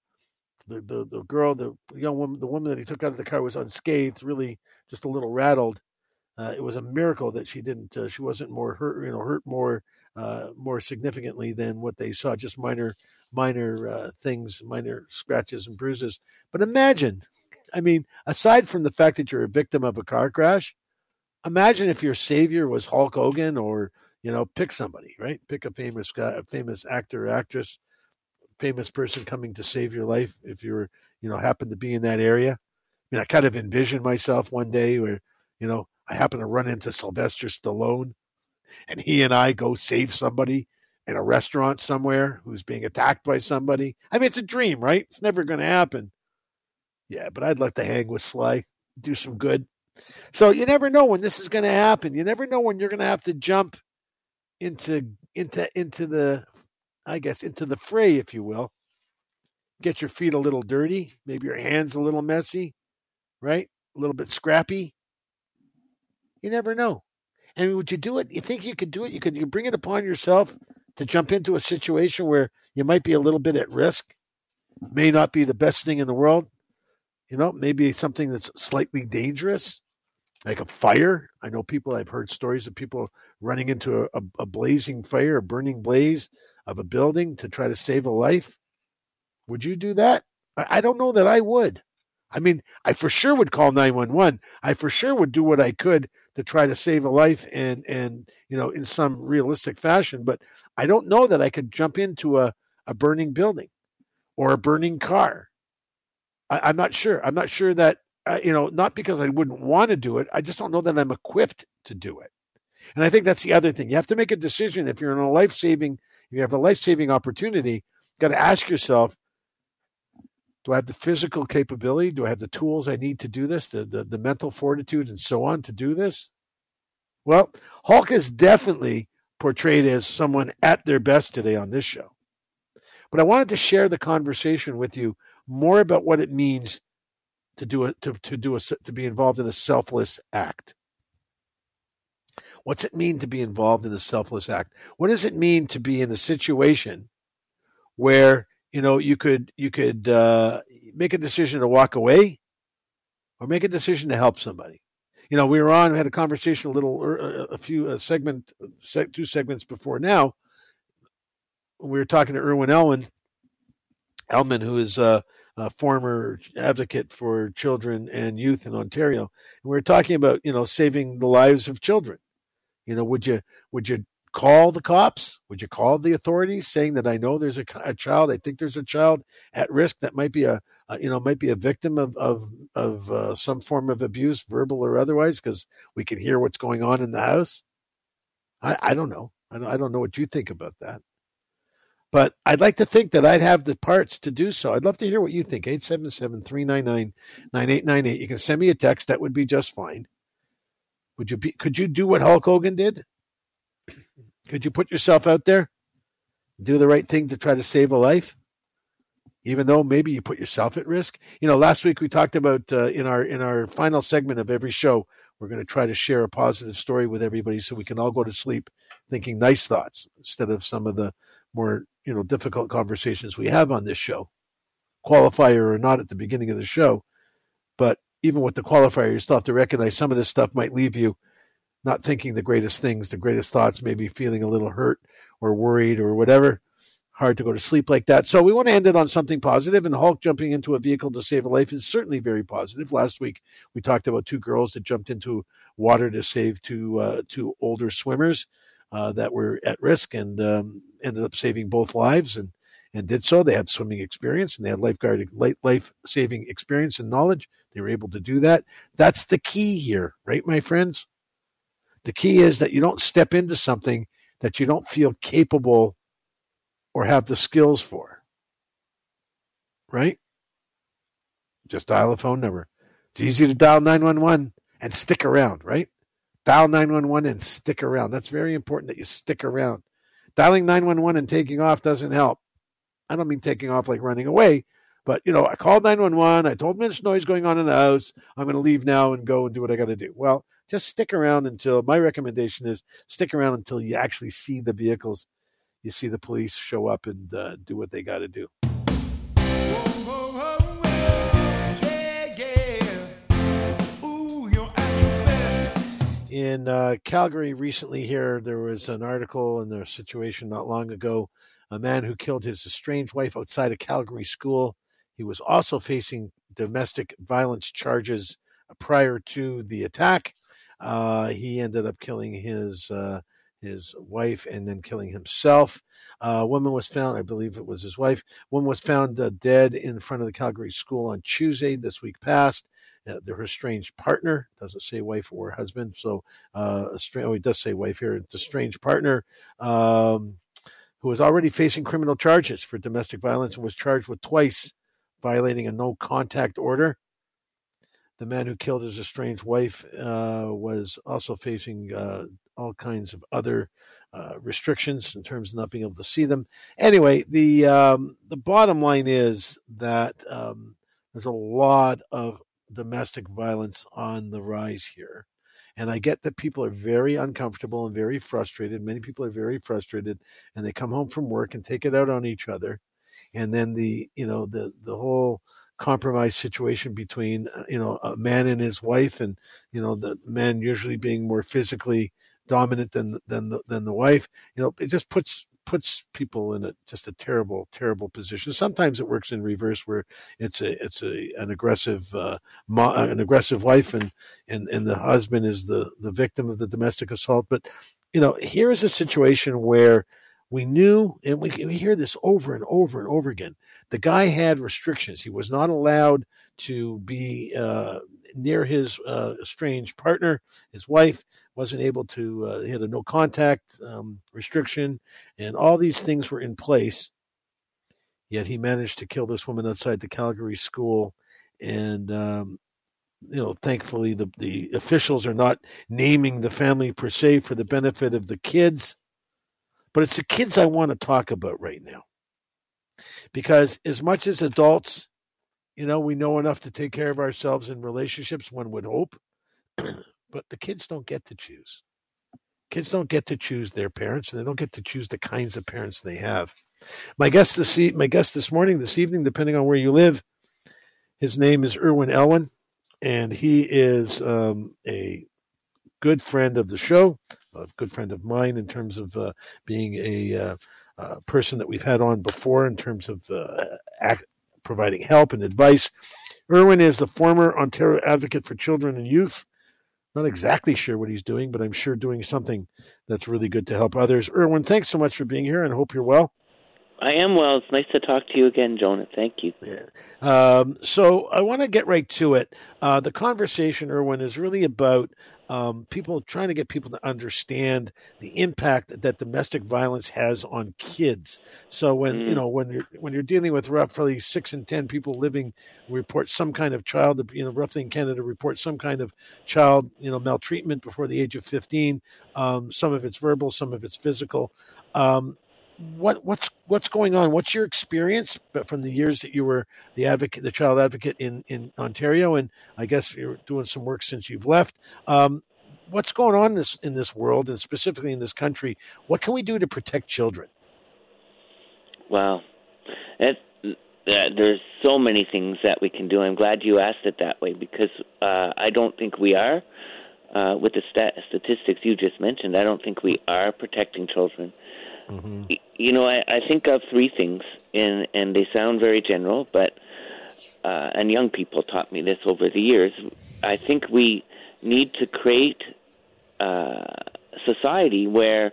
A: the, the, the girl, the young woman, the woman that he took out of the car was unscathed, really just a little rattled. Uh, it was a miracle that she didn't, uh, she wasn't more hurt, you know, hurt more, uh, more significantly than what they saw, just minor minor uh, things, minor scratches and bruises. But imagine, I mean, aside from the fact that you're a victim of a car crash, imagine if your savior was Hulk Hogan or you know, pick somebody, right? Pick a famous guy, a famous actor, actress, famous person coming to save your life if you're, you know, happen to be in that area. I mean, I kind of envision myself one day where, you know, I happen to run into Sylvester Stallone and he and I go save somebody in a restaurant somewhere who's being attacked by somebody. I mean, it's a dream, right? It's never going to happen. Yeah, but I'd like to hang with Sly, do some good. So you never know when this is going to happen. You never know when you're going to have to jump into into into the I guess into the fray, if you will. Get your feet a little dirty, maybe your hands a little messy, right? A little bit scrappy. You never know. And would you do it? You think you could do it? You could you bring it upon yourself to jump into a situation where you might be a little bit at risk, may not be the best thing in the world, you know, maybe something that's slightly dangerous, like a fire. I know people, I've heard stories of people running into a, a, blazing fire, a burning blaze of a building to try to save a life. Would you do that? I, I don't know that I would. I mean, I for sure would call 911. I for sure would do what I could to try to save a life and and you know in some realistic fashion, but I don't know that I could jump into a, a burning building or a burning car. I, am not sure. I'm not sure that uh, you know, not because I wouldn't want to do it. I just don't know that I'm equipped to do it. And I think that's the other thing. You have to make a decision if you're in a life saving, if you have a life saving opportunity, you got to ask yourself, do I have the physical capability? Do I have the tools I need to do this? The, the, the mental fortitude and so on to do this? Well, Hulk is definitely portrayed as someone at their best today on this show. But I wanted to share the conversation with you more about what it means to do a, to, to do a, to be involved in a selfless act. What's it mean to be involved in a selfless act? What does it mean to be in a situation where you know you could you could uh, make a decision to walk away or make a decision to help somebody you know we were on we had a conversation a little uh, a few a segment two segments before now we were talking to Irwin Elman Elman who is a, a former advocate for children and youth in Ontario and we were talking about you know saving the lives of children you know would you would you call the cops? Would you call the authorities saying that I know there's a, a child, I think there's a child at risk that might be a, a you know might be a victim of of of uh, some form of abuse, verbal or otherwise, because we can hear what's going on in the house. I, I don't know. I don't, I don't know what you think about that. But I'd like to think that I'd have the parts to do so. I'd love to hear what you think. 877 399 9898. You can send me a text. That would be just fine. Would you be, could you do what Hulk Hogan did? Could you put yourself out there, do the right thing to try to save a life, even though maybe you put yourself at risk? You know, last week we talked about uh, in our in our final segment of every show, we're going to try to share a positive story with everybody so we can all go to sleep thinking nice thoughts instead of some of the more you know difficult conversations we have on this show, qualifier or not at the beginning of the show. But even with the qualifier, you still have to recognize some of this stuff might leave you not thinking the greatest things, the greatest thoughts, maybe feeling a little hurt or worried or whatever. Hard to go to sleep like that. So we want to end it on something positive, and Hulk jumping into a vehicle to save a life is certainly very positive. Last week we talked about two girls that jumped into water to save two uh, two older swimmers uh, that were at risk and um, ended up saving both lives and and did so. They had swimming experience and they had lifeguard life saving experience and knowledge. They were able to do that. That's the key here, right, my friends? The key is that you don't step into something that you don't feel capable or have the skills for. Right? Just dial a phone number. It's easy to dial 911 and stick around, right? Dial 911 and stick around. That's very important that you stick around. Dialing 911 and taking off doesn't help. I don't mean taking off like running away, but you know, I called 911. I told them there's noise going on in the house. I'm going to leave now and go and do what I got to do. Well, just stick around until my recommendation is stick around until you actually see the vehicles, you see the police show up and uh, do what they got to do. In uh, Calgary recently here, there was an article in the situation not long ago. A man who killed his estranged wife outside a Calgary school. He was also facing domestic violence charges prior to the attack. Uh, he ended up killing his uh, his wife and then killing himself. Uh, woman was found, I believe it was his wife. Woman was found uh, dead in front of the Calgary school on Tuesday this week past. Uh, her estranged partner doesn't say wife or husband, so uh, oh, he does say wife here. It's a strange partner. Um, who was already facing criminal charges for domestic violence and was charged with twice violating a no contact order. The man who killed his estranged wife uh, was also facing uh, all kinds of other uh, restrictions in terms of not being able to see them. Anyway, the um, the bottom line is that um, there's a lot of domestic violence on the rise here. And I get that people are very uncomfortable and very frustrated. Many people are very frustrated and they come home from work and take it out on each other. And then the, you know, the, the whole compromise situation between, uh, you know, a man and his wife and, you know, the man usually being more physically dominant than, than the, than the wife, you know, it just puts puts people in a just a terrible, terrible position. Sometimes it works in reverse, where it's a it's a an aggressive uh, mo- an aggressive wife, and and and the husband is the the victim of the domestic assault. But you know, here is a situation where we knew, and we, we hear this over and over and over again. The guy had restrictions; he was not allowed to be uh, near his uh, estranged partner, his wife, wasn't able to, uh, he had a no contact um, restriction, and all these things were in place. Yet he managed to kill this woman outside the Calgary school. And, um, you know, thankfully, the, the officials are not naming the family per se for the benefit of the kids. But it's the kids I want to talk about right now. Because as much as adults, you know, we know enough to take care of ourselves in relationships, one would hope. but the kids don't get to choose. Kids don't get to choose their parents, and they don't get to choose the kinds of parents they have. My guest this e- my guest this morning, this evening, depending on where you live, his name is Irwin Elwin, and he is um, a good friend of the show, a good friend of mine in terms of uh, being a uh, uh, person that we've had on before in terms of uh, act, providing help and advice. Irwin is the former Ontario Advocate for Children and Youth. Not exactly sure what he's doing, but I'm sure doing something that's really good to help others. Irwin, thanks so much for being here and hope you're well.
C: I am well. It's nice to talk to you again, Yonah. Thank you.
A: Yeah. Um, so I want to get right to it. Uh, the conversation, Irwin, is really about um, people trying to get people to understand the impact that domestic violence has on kids. So when mm. you know when you're when you're dealing with roughly six in ten people living report some kind of child, you know, roughly in Canada report some kind of child, you know, maltreatment before the age of fifteen. Um, some of it's verbal, some of it's physical. Um, what what's what's going on? What's your experience but from the years that you were the advocate, the child advocate in in Ontario, and I guess you're doing some work since you've left. Um, what's going on in this in this world, and specifically in this country? What can we do to protect children?
C: Well, it, uh, there's so many things that we can do. I'm glad you asked it that way because uh, I don't think we are. Uh, with the stat- statistics you just mentioned, I don't think we are protecting children. Mm-hmm. You know, I, I think of three things, and and they sound very general, but uh, and young people taught me this over the years. I think we need to create uh, society where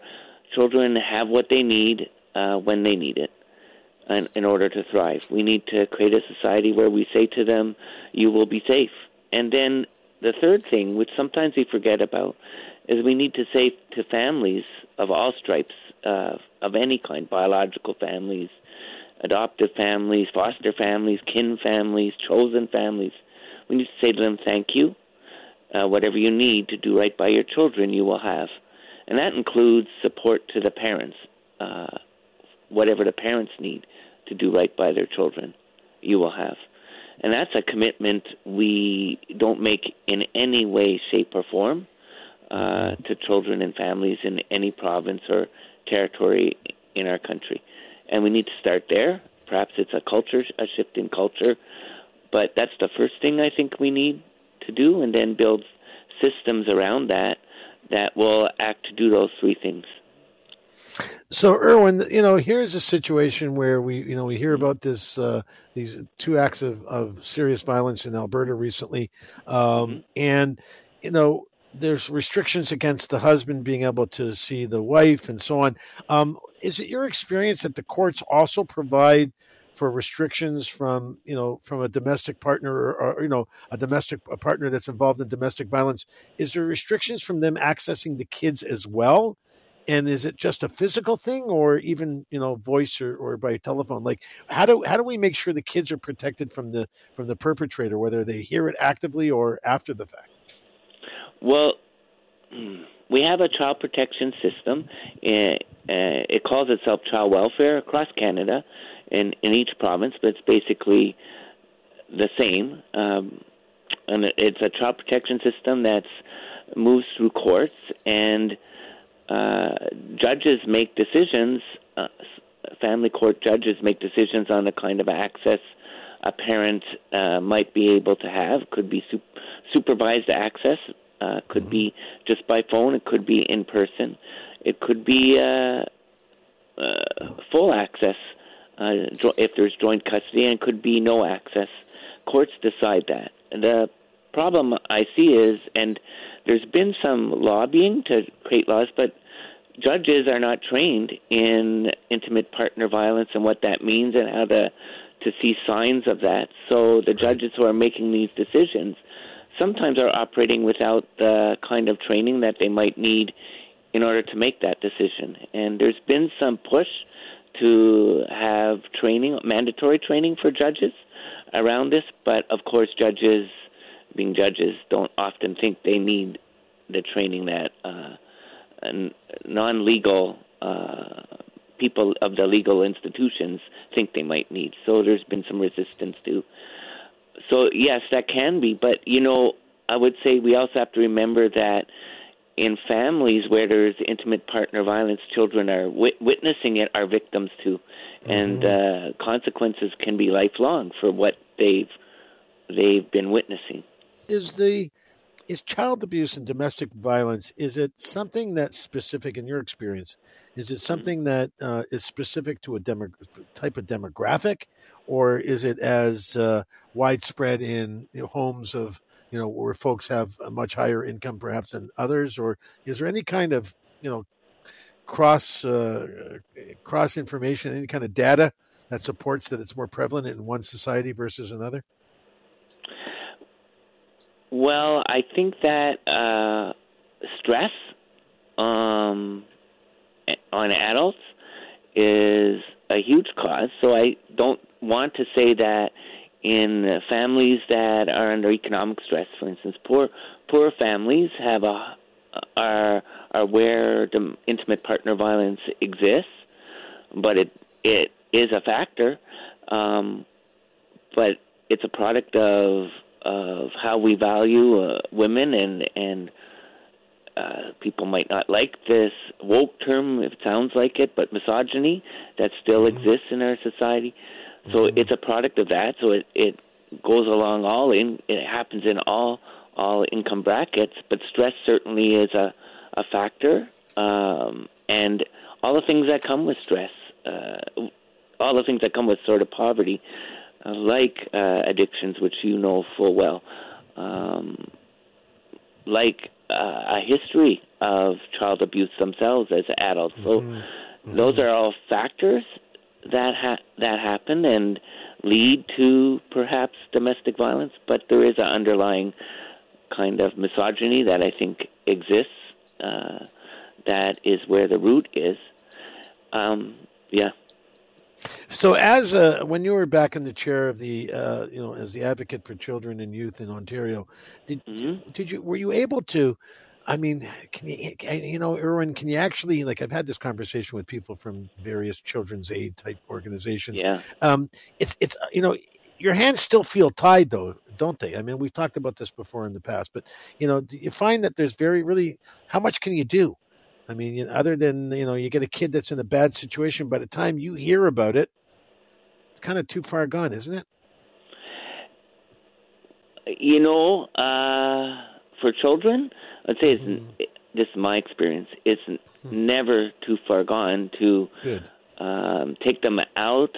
C: children have what they need uh, when they need it in, in order to thrive. We need to create a society where we say to them, "You will be safe." And then the third thing, which sometimes we forget about, is we need to say to families of all stripes, uh, of any kind biological families, adoptive families, foster families, kin families, chosen families. We need to say to them, thank you. Uh, whatever you need to do right by your children, you will have. And that includes support to the parents. Uh, whatever the parents need to do right by their children, you will have. And that's a commitment we don't make in any way, shape, or form uh, to children and families in any province or territory in our country. And we need to start there. Perhaps it's a culture, a shift in culture, but that's the first thing I think we need to do, and then build systems around that that will act to do those three things.
A: So, Irwin, you know, here's a situation where we, you know, we hear about this, uh, these two acts of, of serious violence in Alberta recently, um, mm-hmm. and you know, there's restrictions against the husband being able to see the wife and so on. Um, is it your experience that the courts also provide for restrictions from you know from a domestic partner or, or, you know a domestic a partner that's involved in domestic violence? Is there restrictions from them accessing the kids as well? And is it just a physical thing, or even you know voice or, or by telephone? Like how do how do we make sure the kids are protected from the from the perpetrator, whether they hear it actively or after the fact?
C: Well, we have a child protection system. It, uh, calls itself child welfare across Canada, in in each province, but it's basically the same. Um, and it's a child protection system that's moves through courts, and uh, judges make decisions. Uh, family court judges make decisions on the kind of access a parent uh, might be able to have. Could be su- supervised access. Uh, could mm-hmm. be just by phone. It could be in person. It could be uh, uh, full access uh, if there's joint custody, and could be no access. Courts decide that. The problem I see is, and there's been some lobbying to create laws, but judges are not trained in intimate partner violence and what that means and how to to see signs of that. So the judges who are making these decisions sometimes are operating without the kind of training that they might need in order to make that decision. And there's been some push to have training, mandatory training for judges around this, but of course, judges, being judges, don't often think they need the training that uh, non legal uh, people of the legal institutions think they might need. So there's been some resistance to. So yes, that can be, but you know, I would say we also have to remember that in families where there's intimate partner violence, children are witnessing it, are victims too, mm-hmm. and uh, consequences can be lifelong for what they've they've been witnessing.
A: Is the is child abuse and domestic violence is it something that's specific in your experience? Is it something that uh, is specific to a demo- type of demographic? Or is it as uh, widespread in you know, homes of you know where folks have a much higher income perhaps than others? Or is there any kind of you know cross uh, cross information any kind of data that supports that it's more prevalent in one society versus another
C: well, I think that uh, stress um, on adults is a huge cause. So I don't want to say that in families that are under economic stress, for instance, poor poor families have a are are where the intimate partner violence exists, but it it is a factor. Um, but it's a product of of how we value uh, women and and uh, people might not like this woke term if it sounds like it, but misogyny that still mm-hmm. exists in our society. So mm-hmm. it's a product of that. So it it goes along all in. It happens in all all income brackets, but stress certainly is a a factor, um, and all the things that come with stress, uh, all the things that come with sort of poverty, like uh, addictions, which you know full well, um, like uh, a history of child abuse themselves as adults. So mm-hmm. mm-hmm. those are all factors that ha- that happen and lead to perhaps domestic violence, but there is an underlying kind of misogyny that I think exists. Uh, that is where the root is. Um, yeah.
A: So, as a, when you were back in the chair of the, uh, you know, as the advocate for children and youth in Ontario, did mm-hmm. did you were you able to? I mean, can you, you know, Irwin, can you actually like? I've had this conversation with people from various children's aid type organizations.
C: Yeah.
A: Um, it's it's you know, your hands still feel tied though, don't they? I mean, we've talked about this before in the past, but you know, you find that there's very really how much can you do? I mean, other than you know, you get a kid that's in a bad situation. By the time you hear about it, it's kind of too far gone, isn't it?
C: You know, uh, for children, I'd say it's mm. this is my experience. It's mm. never too far gone to um, take them out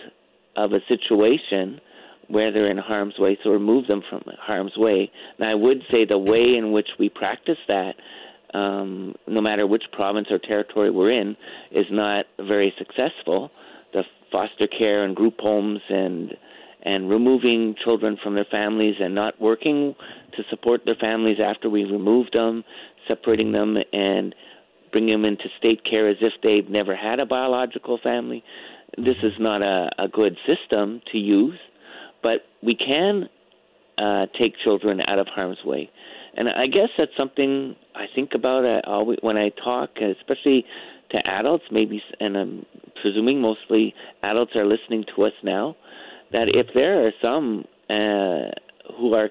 C: of a situation where they're in harm's way, so remove them from harm's way. And I would say the way in which we practice that um, no matter which province or territory we're in, is not very successful. The foster care and group homes and and removing children from their families and not working to support their families after we remove them, separating them and bringing them into state care as if they've never had a biological family. This is not a, a good system to use, but we can uh, take children out of harm's way. And I guess that's something I think about uh, always when I talk, especially to adults, maybe, and I'm presuming mostly adults are listening to us now. That if there are some uh, who are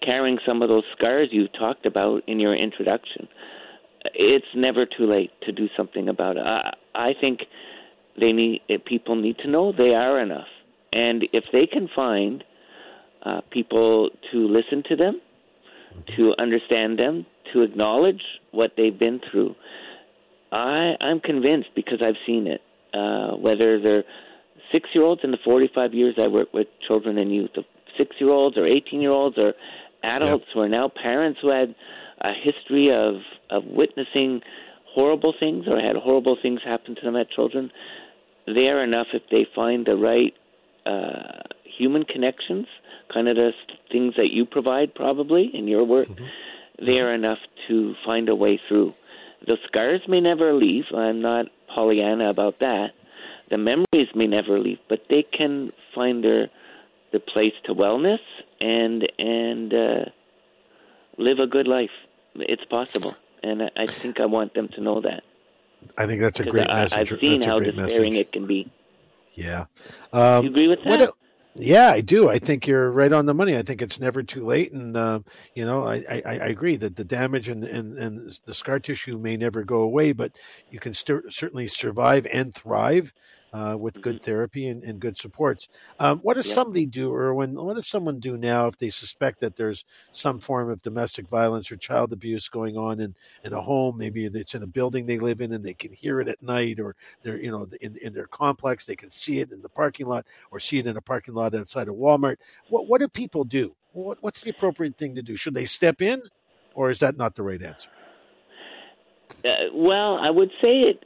C: carrying some of those scars you talked about in your introduction, it's never too late to do something about it. I, I think they need people need to know they are enough, and if they can find uh, people to listen to them, to understand them, to acknowledge what they've been through, I I'm convinced because I've seen it. Uh, whether they're six year olds in the 45 years I work with children and youth, six year olds or 18 year olds or adults yep. who are now parents who had a history of of witnessing horrible things or had horrible things happen to them as children, they are enough if they find the right uh, human connections, kind of the things that you provide probably in your work. Mm-hmm. They are enough to find a way through. The scars may never leave. I'm not Pollyanna about that. The memories may never leave, but they can find their the place to wellness and and uh, live a good life. It's possible, and I, I think I want them to know that.
A: I think that's a great
C: I,
A: message.
C: I've seen
A: that's
C: how despairing
A: message.
C: it can be.
A: Yeah.
C: Um, you agree with that?
A: Yeah, I do. I think you're right on the money. I think it's never too late, and uh, you know, I, I, I, agree that the damage and, and, and the scar tissue may never go away, but you can st- certainly survive and thrive uh, with good mm-hmm. therapy and, and good supports. Um, what does somebody do, or when what does someone do now if they suspect that there's some form of domestic violence or child abuse going on in, in a home? Maybe it's in a building they live in and they can hear it at night, or they're you know in, in their complex they can see it in the parking lot or see it in a parking lot outside of Walmart. What what do people do? What, what's the appropriate thing to do? Should they step in, or is that not the right answer?
C: Uh, well, I would say it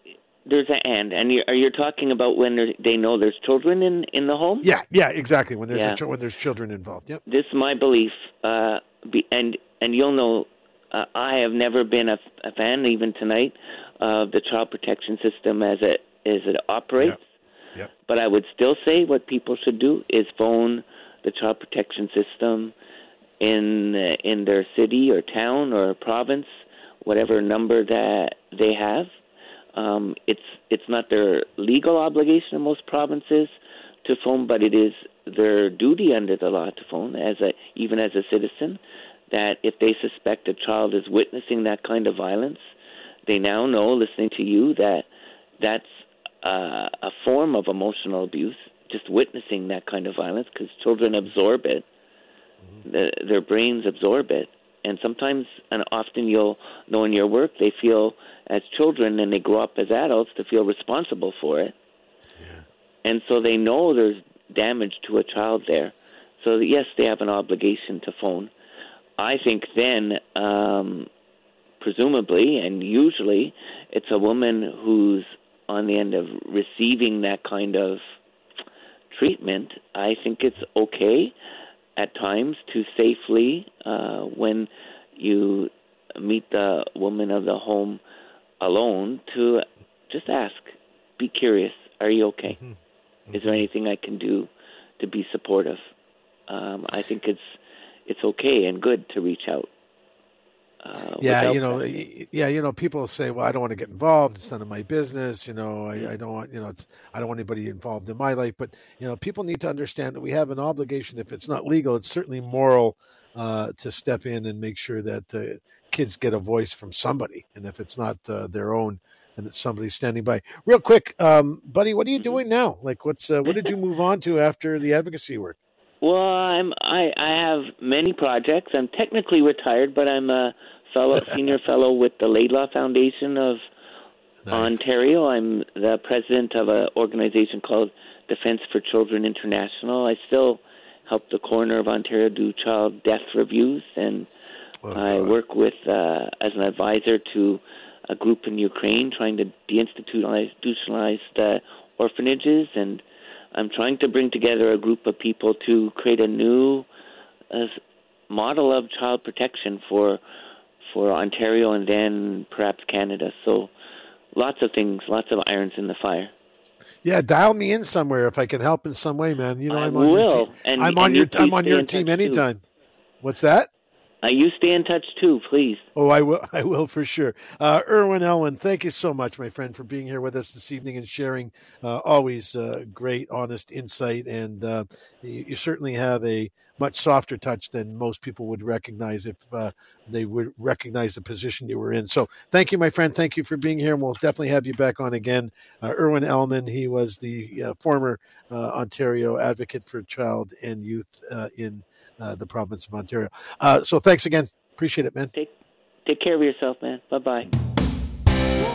C: there's an and, and you're, are you talking about when they know there's children in in the home?
A: Yeah, yeah, exactly. When there's yeah. a, when there's children involved. Yep.
C: This is my belief, uh, be, and and you'll know, uh, I have never been a, a, fan, even tonight, of the child protection system as it as it operates.
A: Yep. Yep.
C: But I would still say what people should do is phone the child protection system in in their city or town or province, whatever number that they have um, it's it's not their legal obligation in most provinces to phone, but it is their duty under the law to phone, as a even as a citizen, that if they suspect a child is witnessing that kind of violence, they now know, listening to you, that that's uh, a form of emotional abuse. Just witnessing that kind of violence, because children absorb it, mm-hmm. the, their brains absorb it, and sometimes and often you'll know in your work they feel as children and they grow up as adults to feel responsible for it. Yeah. And so they know there's damage to a child there. So yes, they have an obligation to phone. I think then, um, presumably and usually, it's a woman who's on the end of receiving that kind of treatment. I think it's okay at times to safely, uh, when you meet the woman of the home alone, to just ask, be curious, are you okay? Mm-hmm. Mm-hmm. Is there anything I can do to be supportive? Um, I think it's it's okay and good to reach out.
A: Uh, yeah, you know, that. yeah, you know, people say, "Well, I don't want to get involved. It's none of my business." You know, I, I don't want, you know, I don't want anybody involved in my life. But you know, people need to understand that we have an obligation. If it's not legal, it's certainly moral uh, to step in and make sure that uh, kids get a voice from somebody. And if it's not uh, their own, then it's somebody standing by. Real quick, um, buddy, what are you mm-hmm. doing now? Like, what's uh, what did you move on to after the advocacy work?
C: Well, I'm I, I have many projects. I'm technically retired, but I'm a fellow senior fellow with the Laidlaw Foundation of nice. Ontario. I'm the president of an organization called Defense for Children International. I still help the coroner of Ontario do child death reviews, and oh, I work with uh, as an advisor to a group in Ukraine trying to deinstitutionalize the orphanages, and I'm trying to bring together a group of people to create a new uh, model of child protection for for Ontario and then perhaps Canada. So lots of things, lots of irons in the fire.
A: Yeah, dial me in somewhere if I can help in some way, man. You know,
C: I
A: I'm on
C: will.
A: your team.
C: And,
A: I'm on
C: and
A: your I'm on your team anytime. Too. What's that?
C: Uh, you stay in touch too, please.
A: Oh, I will. I will for sure. Uh, Irwin Elwin, thank you so much, my friend, for being here with us this evening and sharing uh, always uh, great, honest insight. And uh, you, you, certainly have a much softer touch than most people would recognize if uh, they would recognize the position you were in. So, thank you, my friend. Thank you for being here, and we'll definitely have you back on again. Irwin Elman, he was the former Ontario advocate for child and youth in the province of Ontario. Uh, so thanks again. Appreciate it, man.
C: Take, take care of yourself, man. Bye bye.